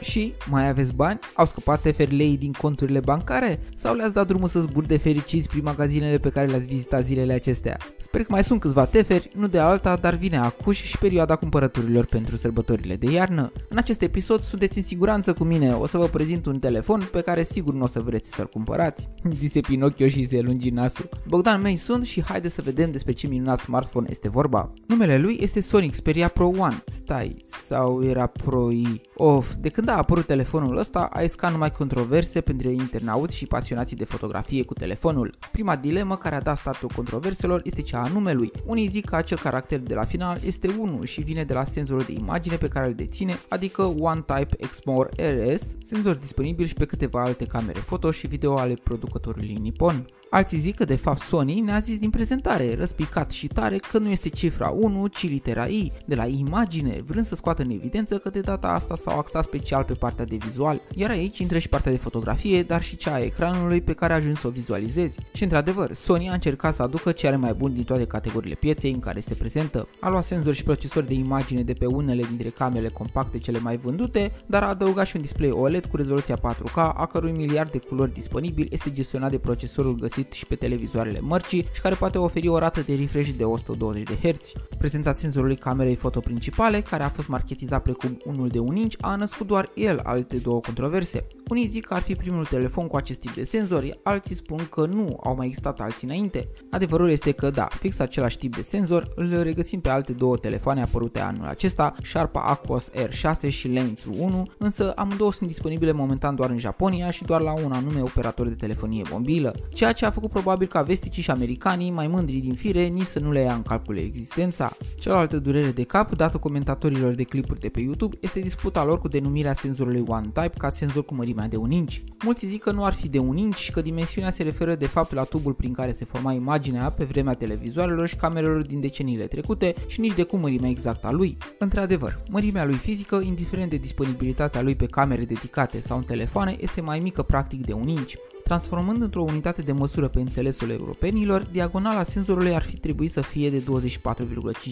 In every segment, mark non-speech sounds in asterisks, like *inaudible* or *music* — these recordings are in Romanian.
Și, mai aveți bani? Au scăpat teferlei din conturile bancare? Sau le-ați dat drumul să zbur de fericiți prin magazinele pe care le-ați vizitat zilele acestea? Sper că mai sunt câțiva teferi, nu de alta, dar vine acuși și perioada cumpărăturilor pentru sărbătorile de iarnă. În acest episod sunteți în siguranță cu mine, o să vă prezint un telefon pe care sigur nu o să vreți să-l cumpărați. *laughs* Zise Pinocchio și se lungi nasul. Bogdan mei sunt și haide să vedem despre ce minunat smartphone este vorba. Numele lui este Sony Xperia Pro One. Stai, sau era Pro I? Of, de când a apărut telefonul ăsta, a iscat numai controverse pentru internauți și pasionații de fotografie cu telefonul. Prima dilemă care a dat startul controverselor este cea a numelui. Unii zic că acel caracter de la final este 1 și vine de la senzorul de imagine pe care îl deține, adică One Type Explore RS, senzor disponibil și pe câteva alte camere foto și video ale producătorului Nippon. Alții zic că de fapt Sony ne-a zis din prezentare, răspicat și tare, că nu este cifra 1, ci litera I, de la imagine, vrând să scoată în evidență că de data asta s-au axat special pe partea de vizual, iar aici intră și partea de fotografie, dar și cea a ecranului pe care ajuns să o vizualizezi. Și într-adevăr, Sony a încercat să aducă ce are mai bun din toate categoriile pieței în care este prezentă. A luat senzori și procesori de imagine de pe unele dintre camerele compacte cele mai vândute, dar a adăugat și un display OLED cu rezoluția 4K, a cărui miliard de culori disponibil este gestionat de procesorul găsit găsit și pe televizoarele mărcii și care poate oferi o rată de refresh de 120 de Hz. Prezența senzorului camerei foto principale, care a fost marketizat precum unul de 1 inch, a născut doar el alte două controverse. Unii zic că ar fi primul telefon cu acest tip de senzori, alții spun că nu au mai existat alții înainte. Adevărul este că da, fix același tip de senzor îl regăsim pe alte două telefoane apărute anul acesta, Sharpa Aquos R6 și Lens 1, însă amândouă sunt disponibile momentan doar în Japonia și doar la un anume operator de telefonie mobilă, ceea ce a făcut probabil ca vesticii și americanii, mai mândri din fire, nici să nu le ia în calcul existența. Cealaltă durere de cap, dată comentatorilor de clipuri de pe YouTube, este disputa lor cu denumirea senzorului One Type ca senzor cu mărimea de 1 inch. Mulți zic că nu ar fi de 1 inch și că dimensiunea se referă de fapt la tubul prin care se forma imaginea pe vremea televizoarelor și camerelor din deceniile trecute și nici de cum mărimea exactă a lui. Într-adevăr, mărimea lui fizică, indiferent de disponibilitatea lui pe camere dedicate sau în telefoane, este mai mică practic de 1 inch. Transformând într-o unitate de măsură pe înțelesul europenilor, diagonala senzorului ar fi trebuit să fie de 24,5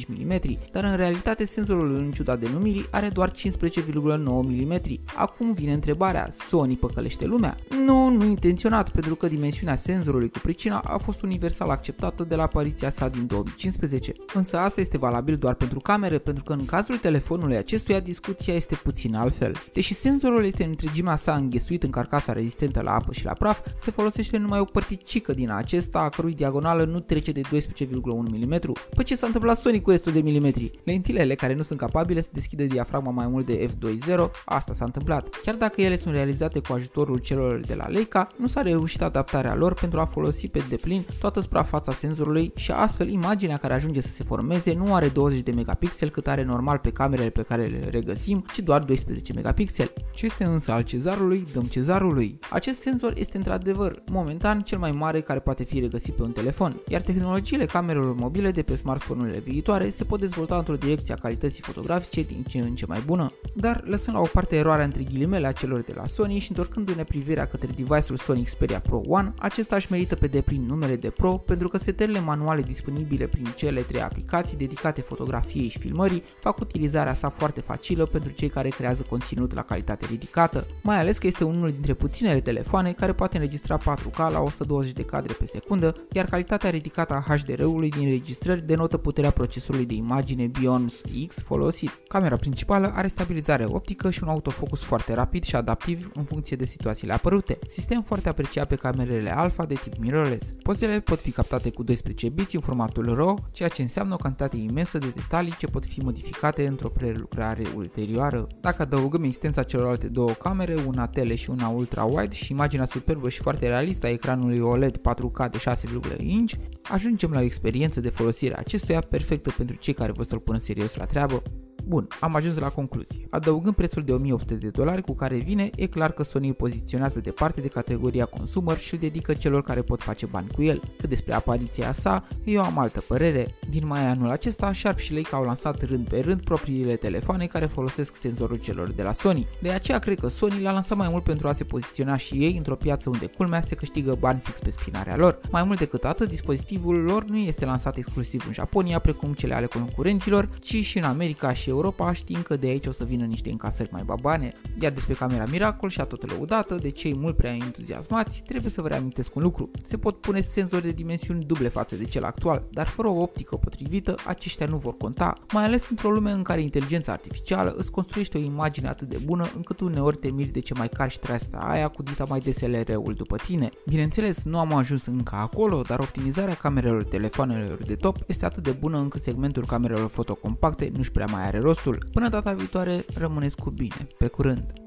mm, dar în realitate senzorul în ciuda denumirii are doar 15,9 mm. Acum vine întrebarea, Sony păcălește lumea? Nu, nu intenționat, pentru că dimensiunea senzorului cu pricina a fost universal acceptată de la apariția sa din 2015. Însă asta este valabil doar pentru camere, pentru că în cazul telefonului acestuia discuția este puțin altfel. Deși senzorul este în întregimea sa înghesuit în carcasa rezistentă la apă și la praf, se folosește numai o părticică din acesta, a cărui diagonală nu trece de 12,1 mm. Păi ce s-a întâmplat Sony cu restul de milimetri? Lentilele care nu sunt capabile să deschidă diafragma mai mult de f2.0, asta s-a întâmplat. Chiar dacă ele sunt realizate cu ajutorul celor de la Leica, nu s-a reușit adaptarea lor pentru a folosi pe deplin toată suprafața senzorului și astfel imaginea care ajunge să se formeze nu are 20 de megapixel cât are normal pe camerele pe care le regăsim, ci doar 12 megapixel. Ce este însă al cezarului, dăm cezarului. Acest senzor este într într-adevăr, momentan cel mai mare care poate fi regăsit pe un telefon, iar tehnologiile camerelor mobile de pe smartphone-urile viitoare se pot dezvolta într-o direcție a calității fotografice din ce în ce mai bună. Dar lăsând la o parte eroarea între ghilimele a celor de la Sony și întorcându-ne privirea către device-ul Sony Xperia Pro One, acesta își merită pe deplin numele de Pro pentru că setările manuale disponibile prin cele trei aplicații dedicate fotografiei și filmării fac utilizarea sa foarte facilă pentru cei care creează conținut la calitate ridicată, mai ales că este unul dintre puținele telefoane care poate înregistra 4K la 120 de cadre pe secundă, iar calitatea ridicată a HDR-ului din înregistrări denotă puterea procesorului de imagine Bionz X folosit. Camera principală are stabilizare optică și un autofocus foarte rapid și adaptiv în funcție de situațiile apărute. Sistem foarte apreciat pe camerele alfa de tip mirrorless. Pozele pot fi captate cu 12 biți în formatul RAW, ceea ce înseamnă o cantitate imensă de detalii ce pot fi modificate într-o prelucrare ulterioară. Dacă adăugăm existența celorlalte două camere, una tele și una ultra-wide și imaginea superbă și foarte realistă a ecranului OLED 4K de 6,1 inch, ajungem la o experiență de folosire a acestuia perfectă pentru cei care vor să-l pună serios la treabă. Bun, am ajuns la concluzie. Adăugând prețul de 1800 de dolari cu care vine, e clar că Sony îl poziționează departe de categoria consumer și îl dedică celor care pot face bani cu el. Cât despre apariția sa, eu am altă părere. Din mai anul acesta, Sharp și Leica au lansat rând pe rând propriile telefoane care folosesc senzorul celor de la Sony. De aceea cred că Sony l-a lansat mai mult pentru a se poziționa și ei într-o piață unde culmea se câștigă bani fix pe spinarea lor. Mai mult decât atât, dispozitivul lor nu este lansat exclusiv în Japonia, precum cele ale concurenților, ci și în America și Europa știind că de aici o să vină niște încasări mai babane, iar despre camera Miracle și a tot lăudată de cei mult prea entuziasmați, trebuie să vă reamintesc un lucru. Se pot pune senzori de dimensiuni duble față de cel actual, dar fără o optică potrivită, aceștia nu vor conta, mai ales într-o lume în care inteligența artificială îți construiește o imagine atât de bună încât uneori te miri de ce mai cari și treasta aia cu dita mai DSLR-ul după tine. Bineînțeles, nu am ajuns încă acolo, dar optimizarea camerelor telefoanelor de top este atât de bună încât segmentul camerelor fotocompacte nu-și prea mai are rostul. Până data viitoare, rămâneți cu bine. Pe curând!